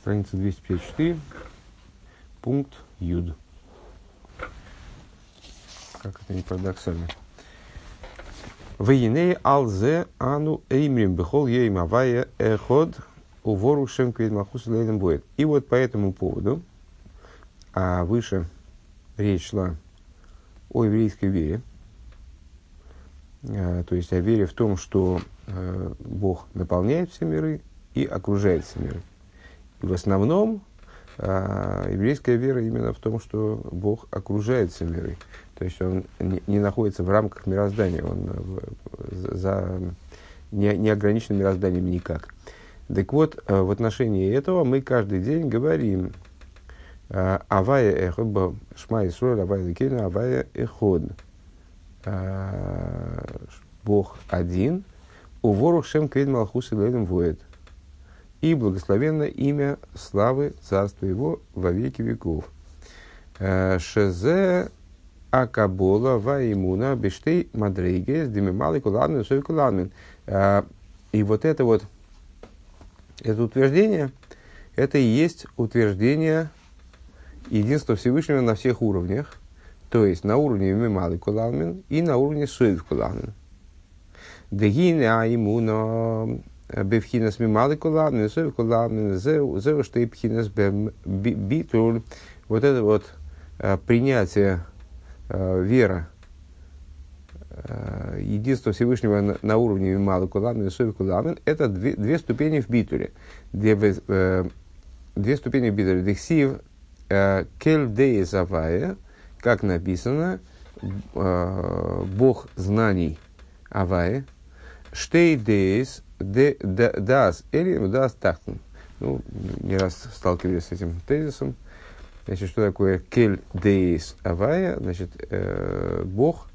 страница 254, пункт Юд. Как это не парадоксально. Вейней алзе ану эймрим бехол ейм авая эход увору шем кведмахус лейдем будет. И вот по этому поводу, а выше речь шла о еврейской вере, а, то есть о вере в том, что а, Бог наполняет все миры и окружает все миры. В основном а, еврейская вера именно в том, что Бог окружает все. То есть он не, не находится в рамках мироздания, он э, за не, не ограничен мирозданием никак. Так вот, э, в отношении этого мы каждый день говорим э, Авая эход, шма Исруэль, Авая Ликейна, Авая эход. Бог один, у ворох шем квед малхус и лейдем воет и благословенно имя славы Царства Его во веки веков. Э, Шезе Акабола Ваимуна Бештей Мадрейге с Демималой Куладмин Сой Куладмин. Э, и вот это вот, это утверждение, это и есть утверждение единства Всевышнего на всех уровнях, то есть на уровне Мималы Куладмин и на уровне Суев Куладмин. Дегина Аимуна бевхинас мималы кулавны, зови кулавны, зови что и пхинас битуль. Вот это вот э, принятие, э, вера, э, единство Всевышнего на, уровне мималы кулавны, это две, две ступени в битуле. Две, две ступени в битуле. Дексив кель деи завая, как написано, Бог знаний Авае, штей деис дас элим, дас тахтен. Ну, не раз сталкивались с этим тезисом. Значит, что такое кель деис авая? Значит, э, Бог,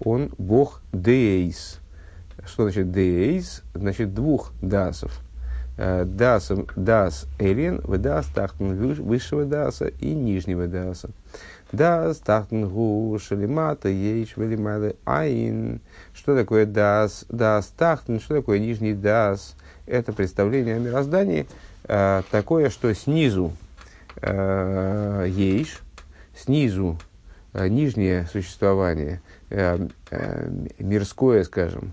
он Бог деис. Что значит деис? Значит, двух дасов. Э, дас, дас элин, дас тахтен высшего даса и нижнего даса. Дас тахтен гу шалимата ейш велимайле айн. Что такое дас? Дас тахтен, что такое нижний дас? Это представление о мироздании э, такое, что снизу э, снизу э, нижнее существование, мирское, скажем,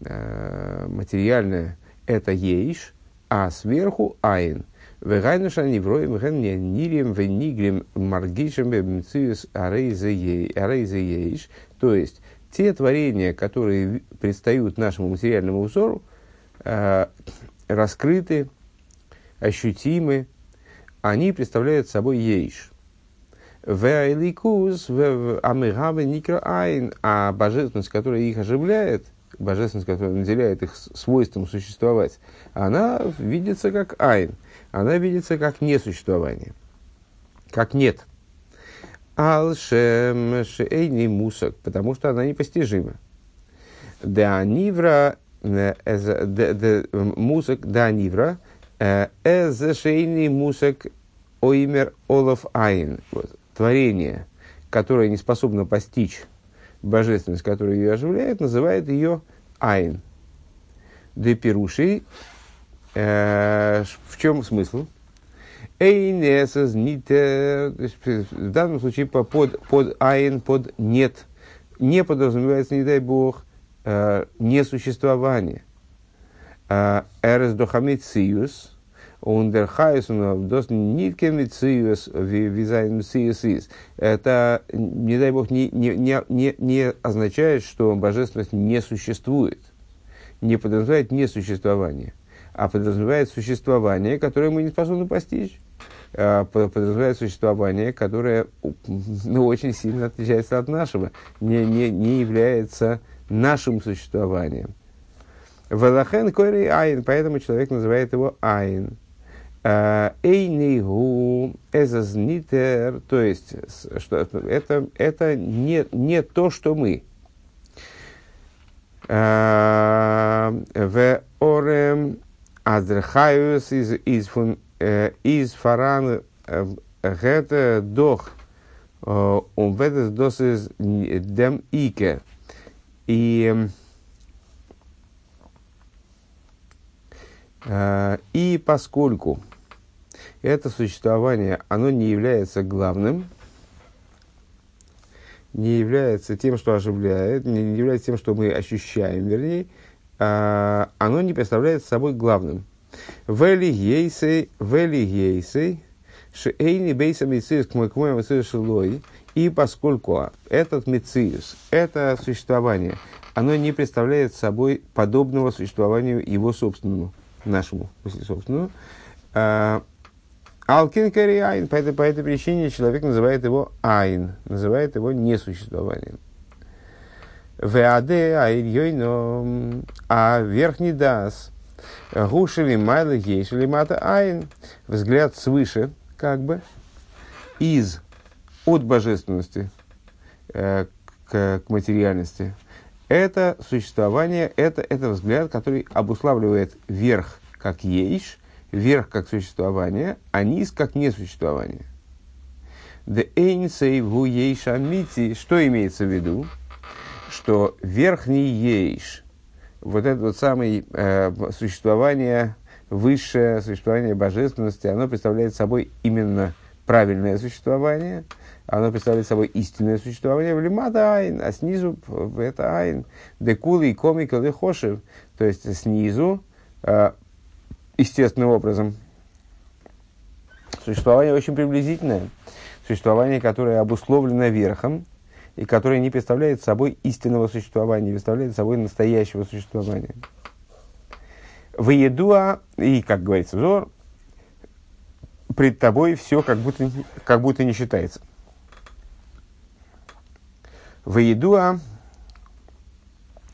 материальное, это ейш, а сверху айн – Вегайнуша невроем ген нирим венигрим маргишем бемциус арейзееш. То есть, те творения, которые предстают нашему материальному взору, э, раскрыты, ощутимы, они представляют собой ейш. Веайликус амигаве никро айн, а божественность, которая их оживляет, божественность, которая наделяет их свойством существовать, она видится как айн она видится как несуществование, как нет. Алшем шейный мусок, потому что она непостижима. Да нивра э, мусок да нивра э, эз шейный мусок оймер олов айн. Творение, которое не способно постичь божественность, которая ее оживляет, называет ее айн. Депируши Э, в чем смысл? Эйнесас нитер, в данном случае под, под айн, под нет, не подразумевается, не дай бог, э, несуществование. Э, Эрес дохамициус, Это, не дай бог, не, не, не, не означает, что божественность не существует, не подразумевает несуществование а подразумевает существование, которое мы не способны постичь. А, подразумевает существование, которое ну, очень сильно отличается от нашего, не, не, не является нашим существованием. Велахен кори айн, поэтому человек называет его айн. А, эйнигу эзазнитер, то есть что, это, это не, не то, что мы. А, в орем Аздерхайус из, из, фун, э, из фаран гэта дох он ведес дос из дем ике. И Э, и поскольку это существование, оно не является главным, не является тем, что оживляет, не является тем, что мы ощущаем, вернее, а, оно не представляет собой главным. Вели ейсей, вели ейсей, шейни бейса мициус к моему и поскольку этот мициус, это существование, оно не представляет собой подобного существованию его собственному, нашему, собственному, а, Алкин Кери Айн. По этой, по этой причине человек называет его Айн, называет его несуществованием. Веаде Айрьойно, а верхний дас, Гушили Майла Ейшили Мата Айн, взгляд свыше, как бы, из, от божественности э, к, к материальности. Это существование, это, это взгляд, который обуславливает верх как ейш, верх как существование, а низ как несуществование. Что имеется в виду? Что верхний ейш, вот это вот самое э, существование, высшее существование божественности, оно представляет собой именно правильное существование, оно представляет собой истинное существование в лимада айн, а снизу в это айн, декулы и комика лехошев, то есть снизу э, естественным образом. Существование очень приблизительное. Существование, которое обусловлено верхом, и которое не представляет собой истинного существования, не представляет собой настоящего существования. В едуа, и, как говорится, взор, пред тобой все как будто, как будто не считается. В едуа,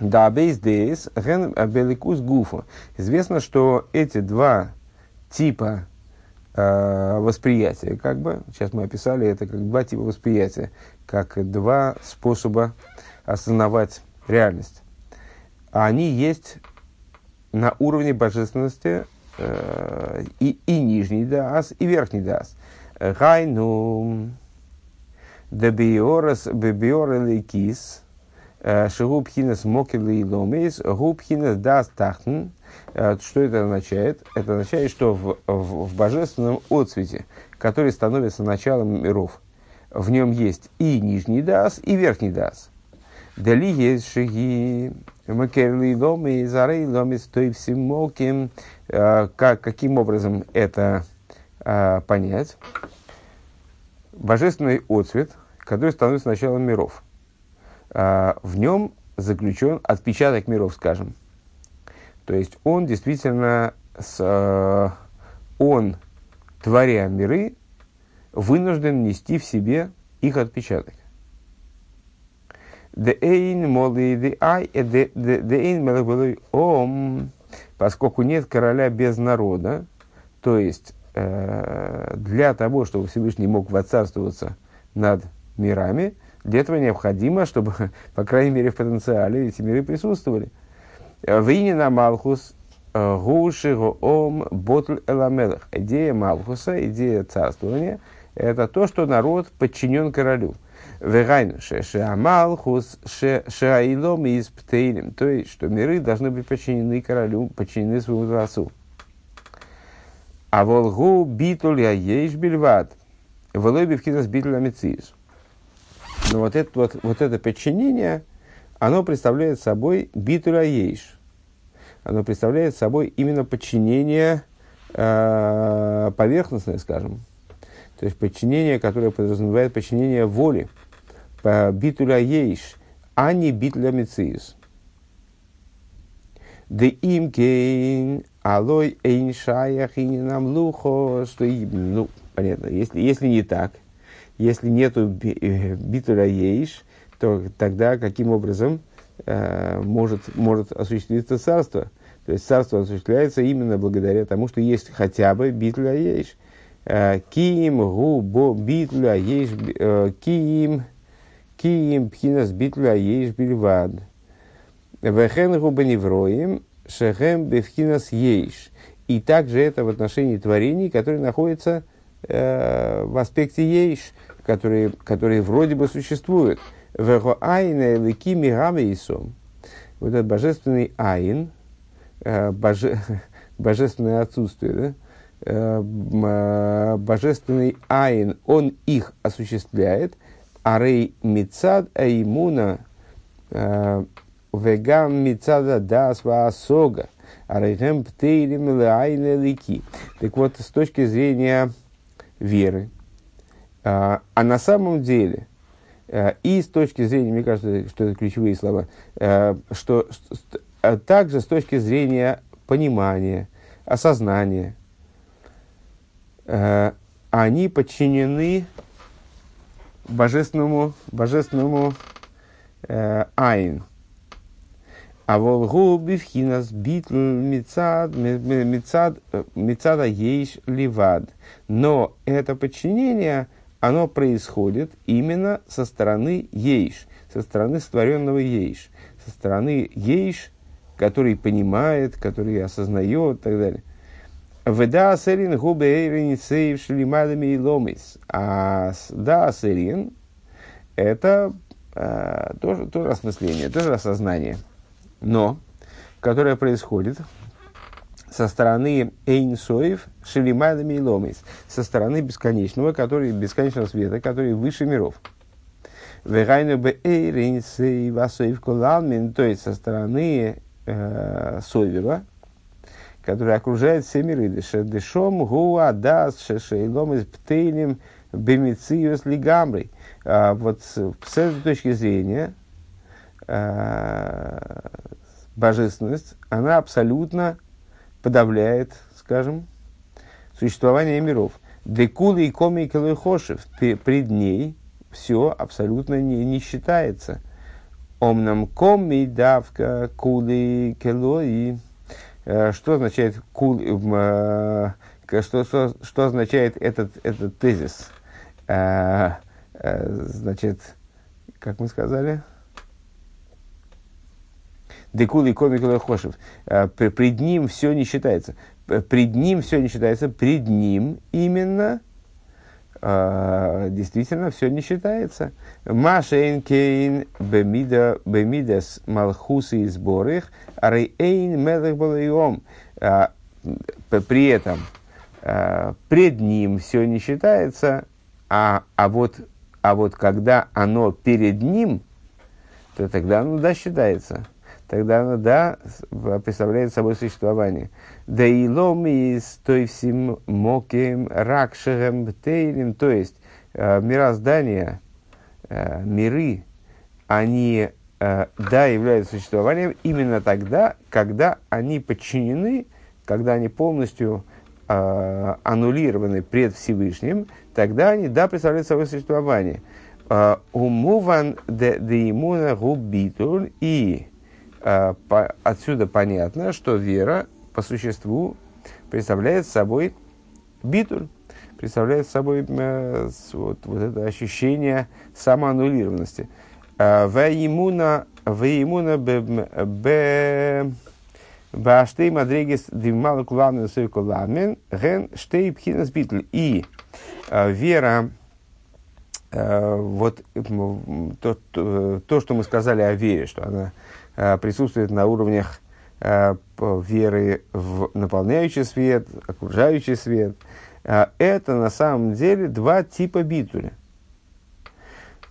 да, бейс ген беликус гуфа. Известно, что эти два типа э, восприятия, как бы, сейчас мы описали это как два типа восприятия, как два способа осознавать реальность. Они есть на уровне божественности э, и, и нижний дас, и верхний дас. Гайну дебиорас бебиореликис – Шигубхинес мокилы и ломейс, губхинес даст тахтен. Э, что это означает? Это означает, что в, в, в божественном отцвете, который становится началом миров, в нем есть и нижний дас, и верхний дас. Дали есть шаги, макерли ломи, зарей ломи, стой всем моким. Э, как, каким образом это понять? Божественный отцвет, который становится началом миров – а, в нем заключен отпечаток миров, скажем. То есть он действительно, с, а, он, творя миры, вынужден нести в себе их отпечаток. Поскольку нет короля без народа, то есть э, для того, чтобы Всевышний мог воцарствоваться над мирами, для этого необходимо, чтобы, по крайней мере, в потенциале эти миры присутствовали. Винина Малхус э, Гуши Ом Ботл Эламелах. Идея Малхуса, идея царствования, это то, что народ подчинен королю. Вегайн ше Малхус шеаилом из птейлем. То есть, что миры должны быть подчинены королю, подчинены своему творцу. А волгу битуль я ешь бельват. Волой бивкинас битуль амициис. Но вот это, вот, вот это подчинение, оно представляет собой битуля ейш. Оно представляет собой именно подчинение э, поверхностное, скажем. То есть подчинение, которое подразумевает подчинение воли. Битуля ейш, а не битуля мециус. Де им кейн алой эйн шаях лухо, что, ну, понятно, если, если не так – если нету э, битуля ейш, то тогда каким образом э, может, может осуществиться царство? То есть царство осуществляется именно благодаря тому, что есть хотя бы битуля ейш. Э, киим гу бо битуля ейш, киим, киим пхинас битуля ейш бильвад. Вехен гу беневроим, шехем бевхинас ейш. И также это в отношении творений, которые находятся э, в аспекте ейш – которые, которые вроде бы существуют. Вот этот божественный айн, э, боже, божественное отсутствие, да? Э, божественный айн, он их осуществляет, арей мицад аимуна вегам мицада дас ваасога, арейхем птейлим лики. Так вот, с точки зрения веры, а на самом деле, и с точки зрения, мне кажется, что это ключевые слова, что также с точки зрения понимания, осознания, Э, они подчинены божественному, божественному э, айн. А волгу бифхинас битл мицад, мицад, мицада ейш ливад. Но это подчинение, оно происходит именно со стороны ейш, со стороны створенного ейш, со стороны ейш, который понимает, который осознает и так далее. Веда асерин губе эйрин сейв шлимадами и ломис. А да асерин это э, тоже, тоже осмысление, тоже осознание. Но, которое происходит со стороны Эйнсоев Шелимадами и Ломис, со стороны бесконечного, который, бесконечного света, который выше миров. То есть со стороны э, Сойвера, который окружает все миры. Дешом гуа дас шешейлом из птейлем бемициус лигамрой. А вот с этой точки зрения божественность, она абсолютно подавляет, скажем, существование миров. Декулы и коми и хошев, пред ней все абсолютно не, не считается. Омнам коми давка кули келои. Э, что означает кул, э, что, что, что означает этот, этот тезис? Э, значит, как мы сказали? Декули комик хошев. Пред ним все не считается. Пред ним все не считается. Пред ним именно действительно все не считается. Машейн кейн бемида бемидас малхусы и сборых – Рейн Мелех Балайом. А, при этом пред ним все не считается, а, а, вот, а вот когда оно перед ним, то тогда оно да считается. Тогда оно да представляет собой существование. Да и лом из той всем моким ракшерем тейлем, то есть мироздание, миры, они Э, да, являются существованием именно тогда, когда они подчинены, когда они полностью э, аннулированы пред Всевышним, тогда они, да, представляют собой существование. Э, умуван де имуна губитуль и э, по, отсюда понятно, что вера по существу представляет собой битуль, представляет собой э, вот, вот это ощущение самоаннулированности. Ваимуна Ваимуна Баштей Мадрегис Димала Куламен Сойкуламен Ген Штей Пхинас Битль. И вера, вот то, то, то, что мы сказали о вере, что она присутствует на уровнях веры в наполняющий свет, окружающий свет, это на самом деле два типа битуля.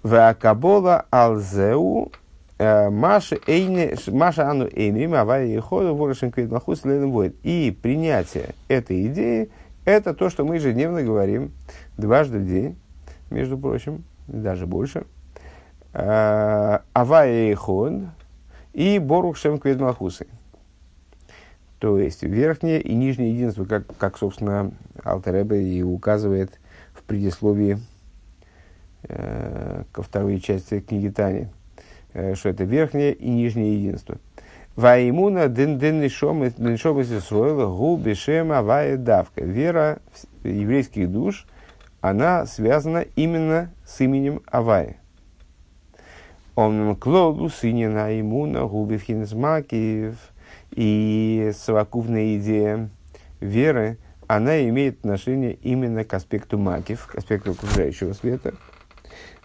Вакабола алзеу э, Маша Ану Эймрим Авария Ехода Ворошин Квитмахус воит. И принятие этой идеи – это то, что мы ежедневно говорим дважды в день, между прочим, даже больше. Э, Авая Еход и Борух Шем Квитмахусы. То есть верхнее и нижнее единство, как, как собственно, Алтеребе и указывает в предисловии Э, ко второй части книги Тани, э, что это верхнее и нижнее единство. Ваимуна ден ден нишом Исруэла губи шема вая давка. Вера еврейских душ, она связана именно с именем Авая. Он клоду сынина имуна губи вхинзмакиев. И совокупная идея веры, она имеет отношение именно к аспекту макив, к аспекту окружающего света –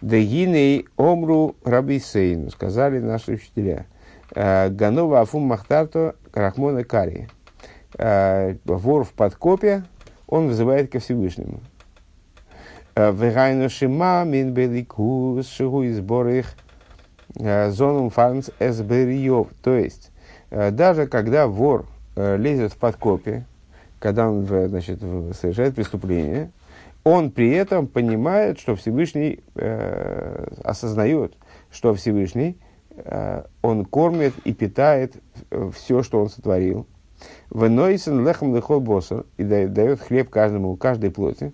Дегиней омру рабисейну, сказали наши учителя. «Э, Ганова афум махтарто крахмона кари. э, вор в подкопе, он вызывает ко Всевышнему. Вегайну шима мин беликус шигу избор их зоном фармс эсбериев. То есть, даже когда вор лезет в подкопе, когда он значит, совершает преступление, он при этом понимает, что Всевышний э, осознает, что Всевышний э, он кормит и питает э, все, что он сотворил. Венойсен лехом лехол босса и дает, хлеб каждому, каждой плоти.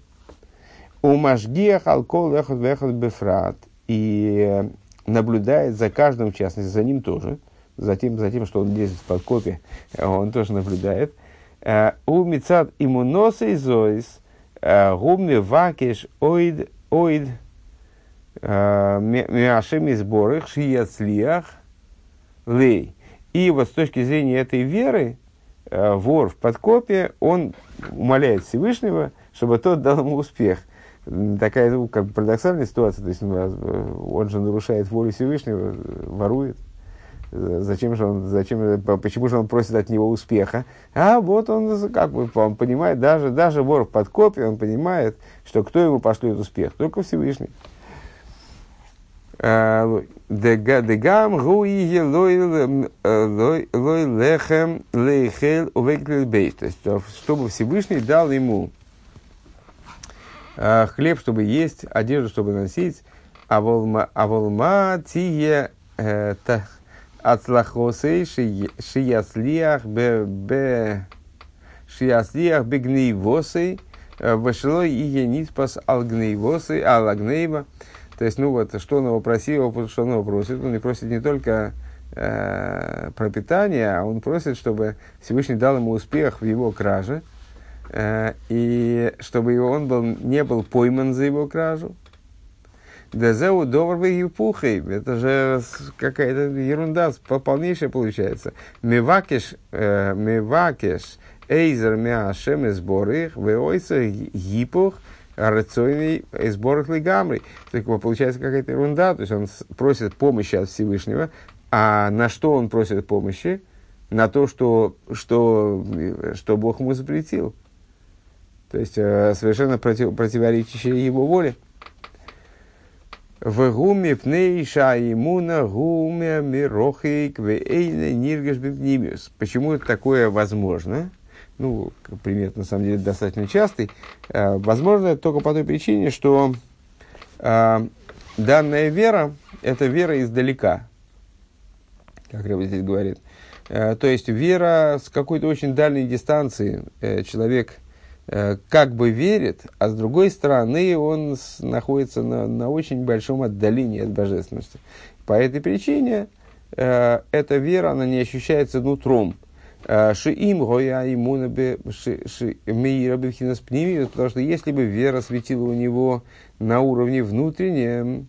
У Машгиях алкол лехот вехот бефрат. И э, наблюдает за каждым, в частности, за ним тоже. За тем, за тем что он лезет в подкопе, он тоже наблюдает. Э, у Мицад имуноса и зоис – Гуми вакиш оид оид миашем изборых шияцлиях лей. И вот с точки зрения этой веры, вор в подкопе, он умоляет Всевышнего, чтобы тот дал ему успех. Такая ну, как бы парадоксальная ситуация, то есть он же нарушает волю Всевышнего, ворует. Зачем же он, зачем, почему же он просит от него успеха? А вот он, как бы, он понимает, даже, даже вор в подкопе, он понимает, что кто ему пошлет успех? Только Всевышний. А, Дегам гуиге лой лехем лейхел увеклил То есть, чтобы Всевышний дал ему хлеб, чтобы есть, одежду, чтобы носить, а волма тие э, Ацлахосей шияслиях бе шияслиях бегнейвосей вышло и енитпас алгнейвосей алагнейва. То есть, ну вот, что он его просил, что он его просит. Он не просит не только э, про питание, а он просит, чтобы Всевышний дал ему успех в его краже, э, и чтобы он был, не был пойман за его кражу, Дезеу добрый епухой. Это же какая-то ерунда полнейшая получается. Мивакиш, э, мивакиш, эйзер мяшем из борых, веойса гипух, рацойный из борых лигамрий. Так получается какая-то ерунда. То есть он просит помощи от Всевышнего. А на что он просит помощи? На то, что, что, что Бог ему запретил. То есть э, совершенно против, противоречащее его воле. В гуме пнейша имуна гуме мирохик вейна ниргаш бипнимиус. Почему такое возможно? Ну, пример на самом деле достаточно частый. Э, возможно это только по той причине, что э, данная вера – это вера издалека, как Рэбби здесь говорит. То есть вера с какой-то очень дальней дистанции. Человек – как бы верит, а с другой стороны он находится на, на очень большом отдалении от божественности. По этой причине э, эта вера, она не ощущается нутром. Э, шиим гоя имуна меира потому что если бы вера светила у него на уровне внутреннем,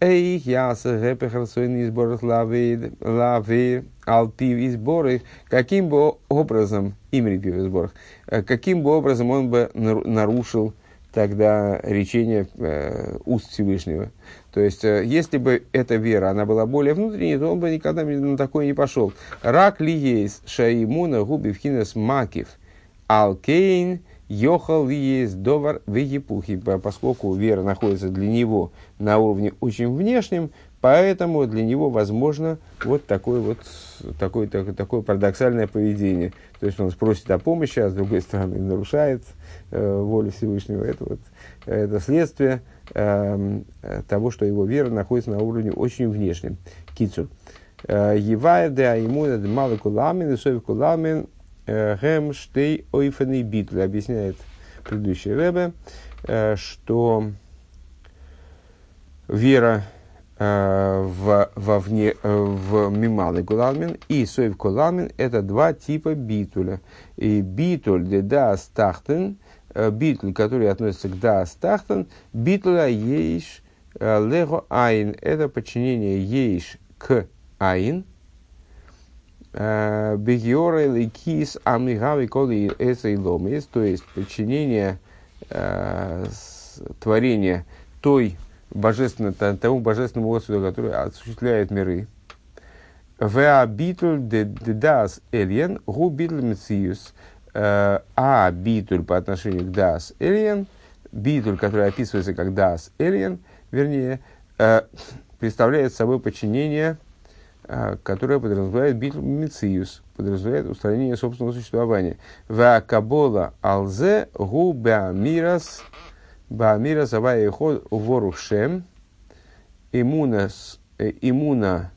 Эй, яса, гэпехарсойный сборах лавы, алпив и сборы, каким бы образом, имри пив сборах, э, каким бы образом он бы нарушил тогда речение э, уст Всевышнего. То есть, э, если бы эта вера, она была более внутренней, то он бы никогда на такое не пошел. Рак ли есть шаимуна губи вхинес макив, алкейн, Йохал есть довар в Египухе, поскольку вера находится для него на уровне очень внешнем, поэтому для него возможно вот такое вот такое, такое, такое парадоксальное поведение. То есть он спросит о помощи, а с другой стороны нарушает э, волю Всевышнего. Это, вот, это следствие э, того, что его вера находится на уровне очень внешнем. Кицу. Э, Евая де аймуна де малы куламин, и сови куламин, Гэм штей ойфенный битл. Объясняет предыдущий Рэбе, э, что вера э, в, вовне, э, в мималы куламин и сойв куламин это два типа битуля. И битуль де да стахтен, битуль, который относится к да стахтен, битуля ейш лего айн. Это подчинение ейш к айн – Бегиора или кис амигави коли эсэй ломис, то есть подчинение э, творения той божественной, тому божественному Господу, который осуществляет миры. Веа битл де дас эльен, гу битл мециус. а битуль по отношению к дас элиен, битуль, который описывается как дас элиен, вернее, представляет собой подчинение, которое подразумевает битуль мициус, подразумевает устранение собственного существования. Ва кабола алзе гу беамирас беамирас авая ход ворушем имунас имуна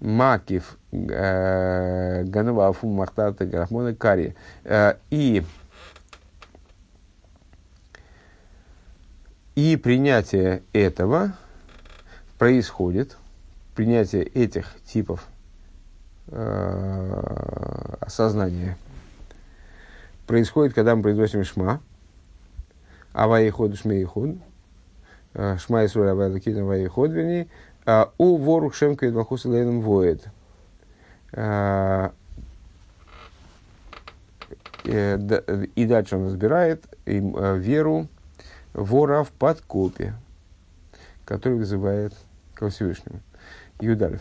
макив ганова афу махтата грахмона кари. И и принятие этого происходит, принятие этих типов э, осознания происходит, когда мы произносим шма, авай ход шмей ход, э, шма и сура авай ход, вернее, э, у вору шемка и двахус лейном воет. Э, и дальше он разбирает веру вора в подкопе, который вызывает ко Всевышнему. Юдалев.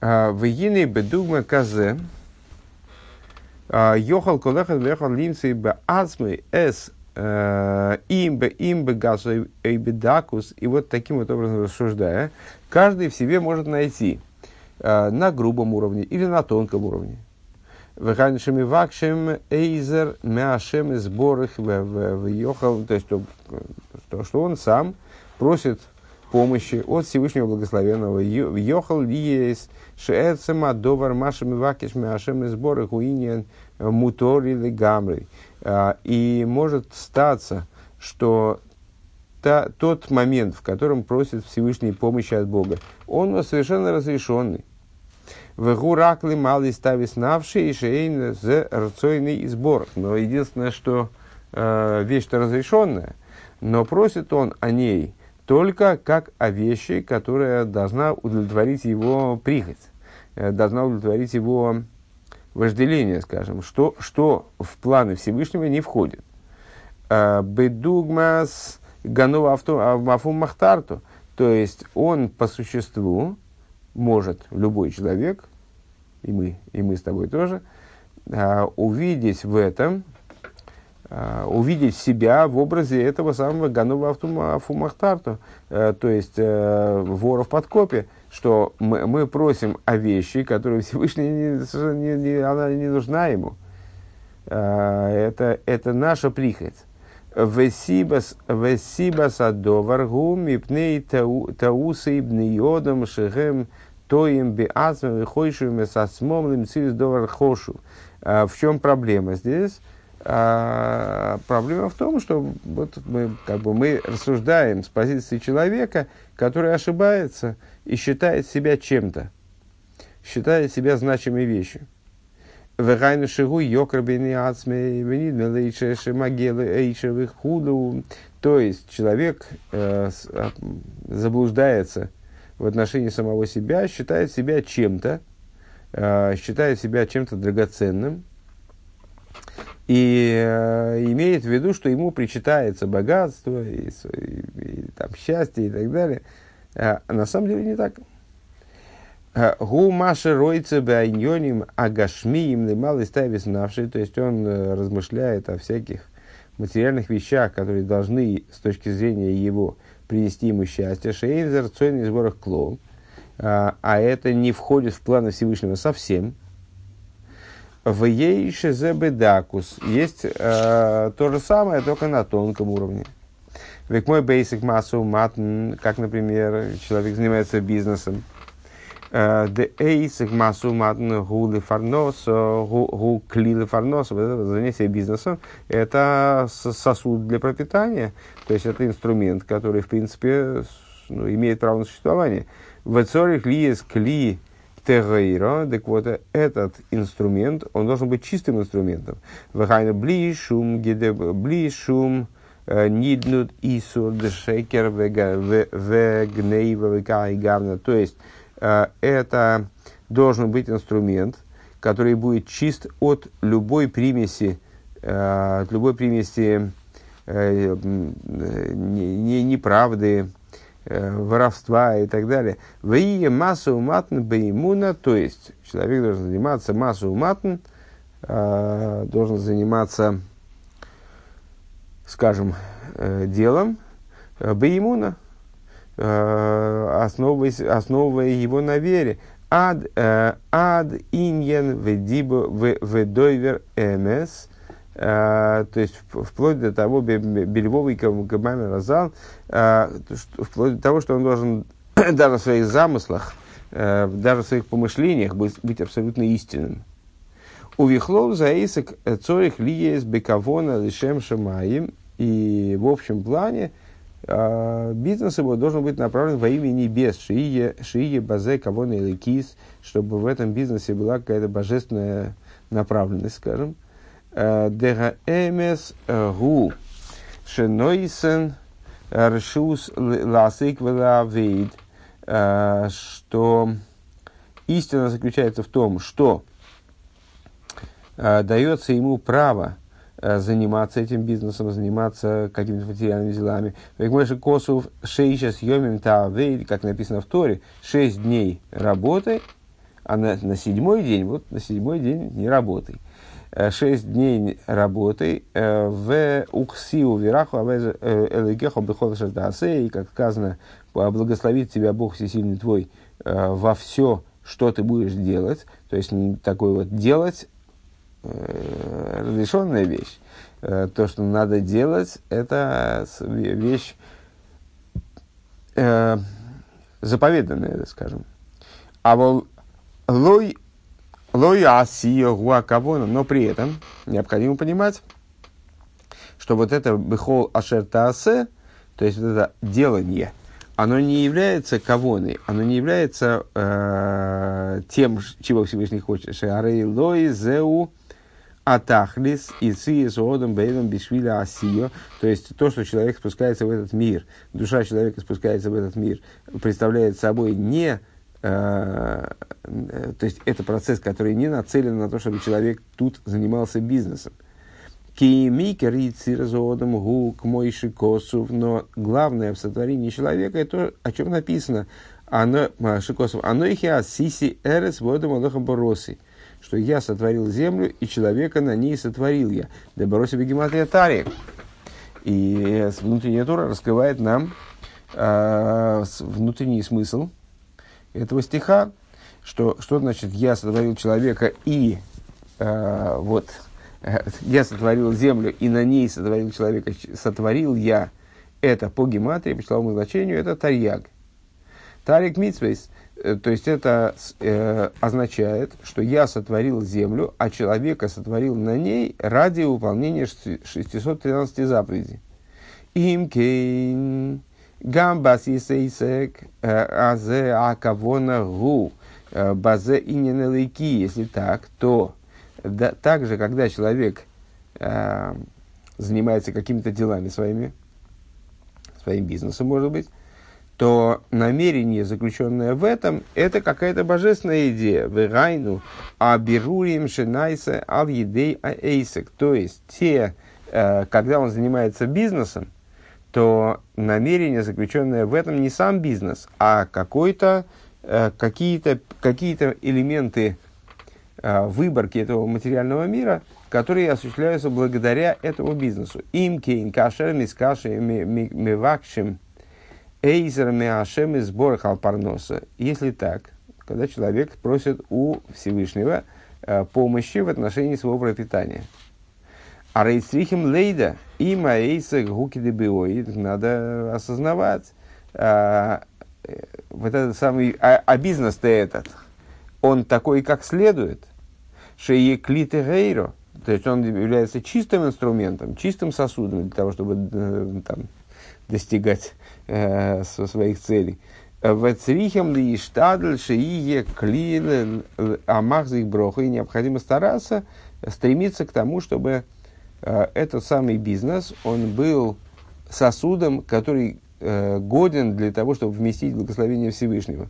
А, в Егине бедугма казе а, йохал колехат вехал лимцей бе азмы э, им бе им бе газу и бедакус. И вот таким вот образом рассуждая, каждый в себе может найти на грубом уровне или на тонком уровне. Веханшими вакшем эйзер мяшем сборах в йохал, то есть что, что он сам просит помощи от Всевышнего Благословенного. Йохал лиес шеэцема довар машем вакиш мяшем сборы хуинен мутори легамры. А, и может статься, что та, тот момент, в котором просит Всевышней помощи от Бога, он совершенно разрешенный. В ракли малый ставис навший и шейн за рцойный сбор. Но единственное, что э, вещь-то разрешенная, но просит он о ней только как о вещи, которая должна удовлетворить его прихоть, э, должна удовлетворить его вожделение, скажем, что, что в планы Всевышнего не входит. Э, бедугмас ганова афум махтарту, то есть он по существу может, любой человек, и мы, и мы с тобой тоже, э, увидеть в этом увидеть себя в образе этого самого Ганова Афумахтарту, э, то есть э, вора в подкопе, что мы, мы просим о вещи, которые Всевышний не, не, не, она не нужна ему. Это, это наша прихоть. Весибас адовар гум ипней таусы ибниодам шехем тоим биазмем и хойшуем сасмом лимцилис довар хошу. В чем проблема здесь? А, проблема в том, что вот мы, как бы, мы рассуждаем с позиции человека, который ошибается и считает себя чем-то, считает себя значимой вещью. То есть человек э, а, заблуждается в отношении самого себя, считает себя чем-то, э, считает себя чем-то драгоценным, и э, имеет в виду, что ему причитается богатство, и, и, и там, счастье и так далее. А, на самом деле не так. Э, гу маши ройце байньоним агашми им немало ставис навши, то есть он э, размышляет о всяких материальных вещах, которые должны с точки зрения его принести ему счастье. Шейнзер цойный сборах клоу. А, а это не входит в планы Всевышнего совсем. В ейше зебедакус есть э, то же самое, только на тонком уровне. Век мой бейсик массу матн, как, например, человек занимается бизнесом. Де эйсик массу матн гули фарнос, гу клили фарнос, занятие бизнесом, это сосуд для пропитания, то есть это инструмент, который, в принципе, ну, имеет право на существование. В цорих ли есть кли Тегейра, так вот, этот инструмент, он должен быть чистым инструментом. Вахайна блишум, блишум, э, ниднут исур дешекер вегнейва и гавна. То есть, э, это должен быть инструмент, который будет чист от любой примеси, э, от любой примеси неправды, воровства и так далее. В массу матн беймуна, то есть человек должен заниматься массу матн, э, должен заниматься, скажем, э, делом э, Беймуна, э, основываясь, основывая его на вере. Ад, э, ад иньен ведибо ведойвер эмес, э, то есть вплоть до того, Бельвовый Гамами Разал, э, вплоть до того, что он должен даже в своих замыслах, даже в своих помышлениях быть, быть абсолютно истинным. У Вихлов заисок цорих лиес бекавона лишем шамаим, и в общем плане бизнес его должен быть направлен во имя небес, шие, шие базе кавона или кис, чтобы в этом бизнесе была какая-то божественная направленность, скажем. А, дега эмес гу шенойсен ршус ласик велавейд, что истина заключается в том, что дается ему право Э, заниматься этим бизнесом, заниматься какими-то материальными делами. Векмойши косов шейша съемим тавей, как написано в Торе, шесть дней работай, а на, на седьмой день, вот на седьмой день не работай. Э, шесть дней работай э, в уксиу вираху элегеху бехол и, как сказано, благословит тебя Бог всесильный твой во все, что ты будешь делать. То есть, такой вот делать Э, разрешенная вещь. Э, то, что надо делать, это вещь э, заповеданная, скажем. А вот лой, лой асия но при этом необходимо понимать, что вот это бехол ашертаасе, то есть вот это делание, оно не является кавоной, оно не является э, тем, чего Всевышний хочет. Шарей лой зеу Атахлис и с одом бейвом бишвиля асио, то есть то, что человек спускается в этот мир, душа человека спускается в этот мир, представляет собой не то есть это процесс, который не нацелен на то, чтобы человек тут занимался бизнесом. Гук мойши косов, но главное в сотворении человека это то, о чем написано. Оно, шикосов, оно их сиси эрес водом алохам бороси что я сотворил землю, и человека на ней сотворил я. Дебороси бегематрия тари. И внутренняя тура раскрывает нам э, внутренний смысл этого стиха, что, что значит «я сотворил человека и э, вот э, я сотворил землю и на ней сотворил человека, сотворил я». Это по гематрии, по числовому значению, это тарьяг. Тарик митсвейс Э, то есть это э, означает, что я сотворил землю, а человека сотворил на ней ради выполнения 613 заповедей. Им кейн гамбас исейсек э, азе акавона гу э, базе иненелейки. Если так, то да, также, когда человек э, занимается какими-то делами своими, своим бизнесом, может быть, то намерение, заключенное в этом, это какая-то божественная идея. Вегайну абируем шинайса ал едей аэйсек. То есть, те, э, когда он занимается бизнесом, то намерение, заключенное в этом, не сам бизнес, а какой-то, э, какие-то, какие-то элементы э, выборки этого материального мира, которые осуществляются благодаря этому бизнесу. Им кейн кашер мискаши мивакшим Эйзер Меашем из сбор Халпарноса. Если так, когда человек просит у Всевышнего э, помощи в отношении своего пропитания. А рейстрихим лейда има эйса гуки дебиоид надо осознавать а, вот этот самый, а, а бизнес-то этот, он такой, как следует. Шее клиты гейро, то есть он является чистым инструментом, чистым сосудом для того, чтобы э, там, достигать э, своих целей. В црихем ли штадль шиие клин амахзих броха. И необходимо стараться, стремиться к тому, чтобы э, этот самый бизнес, он был сосудом, который э, годен для того, чтобы вместить благословение Всевышнего.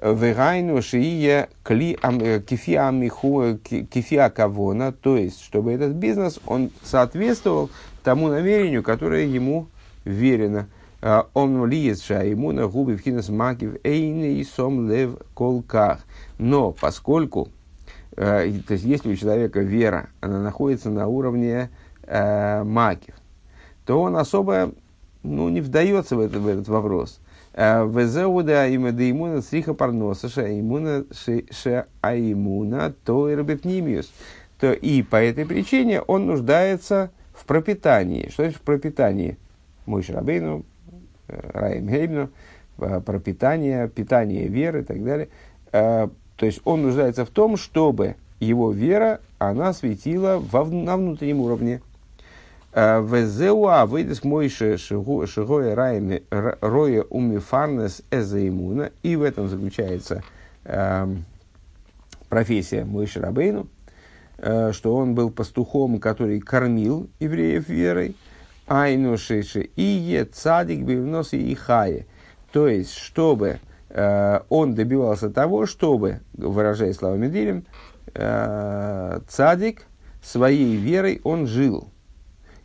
Кли э, кифиа миху кифиа кавона, то есть, чтобы этот бизнес, он соответствовал тому намерению, которое ему верено. А, он лиет шаимуна губы в хинас макив эйны и сом лев колках. Но поскольку э, то есть если у человека вера, она находится на уровне э, макив, то он особо ну, не вдается в, это, в этот вопрос. Э, Везеуда има да имуна сриха парноса ша имуна ша аимуна то и. То и по этой причине он нуждается в пропитании. Что значит в пропитании? Мой Шрабейну, э, Раим Геймну, э, пропитание, питание веры и так далее. То есть он нуждается в том, чтобы его вера, она светила во, на внутреннем уровне. Везеуа выйдет Мойше Шигоя Роя Умифарнес Эзаимуна. И в этом заключается э, профессия Мойши Рабейну, э, что он был пастухом, который кормил евреев верой. Айну Шиши и е цадик бивнос и хае. То есть, чтобы э, он добивался того, чтобы, выражая словами Дилем, э, цадик своей верой он жил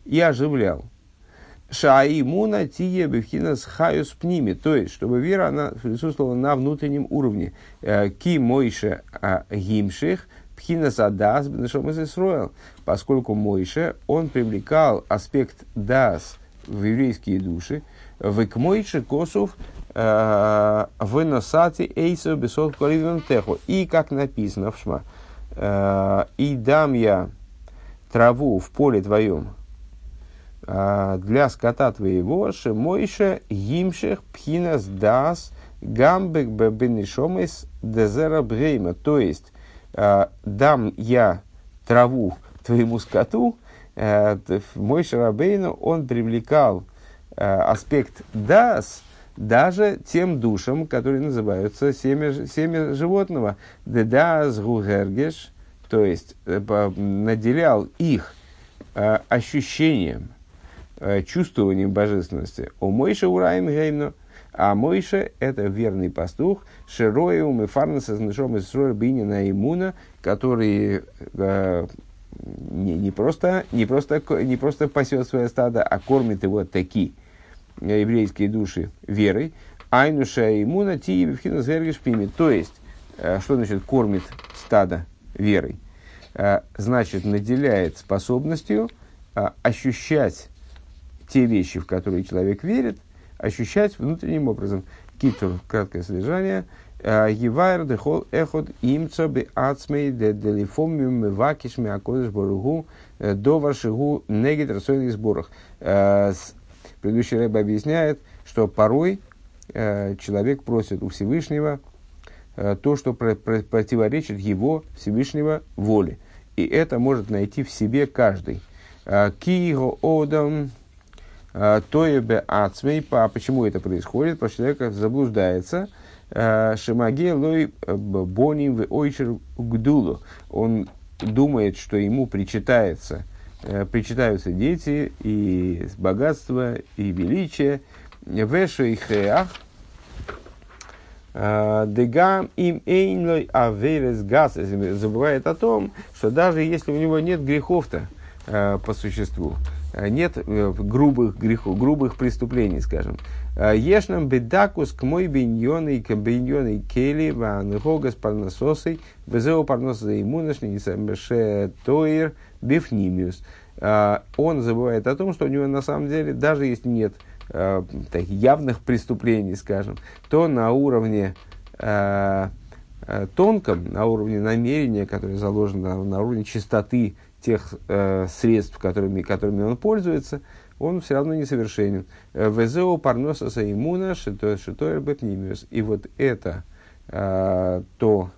и оживлял. Шаимуна тие бифхинас хаюс пними. То есть, чтобы вера она присутствовала на внутреннем уровне. Э, ки мойше а, гимших пхинас адас бнешом Поскольку Мойше, он привлекал аспект дас в еврейские души, в мойше косов э, в носати эйсо бесот теху. И как написано в Шма, э, и дам я траву в поле твоем, а, для скота твоего, шемойше гимшех пхинас дас гамбек бенешомес дезера брейма. То есть, дам я траву твоему скоту, мой Шарабейну, он привлекал аспект дас, даже тем душам, которые называются семя, семя животного. Дедас гугергеш, то есть э, наделял их ощущением, Э, чувствованием божественности. У Мойша ураем геймну, а Мойша – это верный пастух, Шероеум и Фарнеса с нишом из Бинина Имуна, который э, не, не, просто, не, просто, не просто пасет свое стадо, а кормит его такие еврейские души верой. Айнуша имуна ти пими. То есть, э, что значит кормит стадо верой? Э, значит, наделяет способностью ощущать те вещи, в которые человек верит, ощущать внутренним образом. Китур, краткое содержание. «Э, Евайр дехол эхот имцо би ацмей де делифомиум мевакиш ми акодыш боругу э, до вашигу негит рассойных сборах. Э, предыдущий рэб объясняет, что порой человек просит у Всевышнего то, что противоречит его Всевышнего воле. И это может найти в себе каждый. Киго одам Э, Тоебе ацмей, почему это происходит? Потому что человек заблуждается. Э, Шимаге лой э, боним в ойчер гдулу. Он думает, что ему причитается, причитаются дети и богатство, и величие. Веша и хеах, Дегам им эйнлой аверес газ забывает о том, что даже если у него нет грехов-то по существу, Э, нет э, грубых грехов, грубых преступлений, скажем. Э, Ешнам бедакус к мой биньоны к биньоны кели ван гогас парнососой безео парноса иммуношни ше тоир бифнимиус. Он забывает о том, что у него на самом деле, даже если нет таких явных преступлений, скажем, то на уровне тонком, на уровне намерения, которое заложено на, на уровне чистоты тех э, средств, которыми, которыми он пользуется, он все равно несовершенен. Э, Везео парносаса иммуна шитоэр бетнимиус. И вот это э, то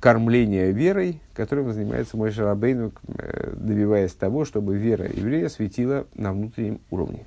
кормление верой, которым занимается мой Шарабейну, э, добиваясь того, чтобы вера еврея светила на внутреннем уровне.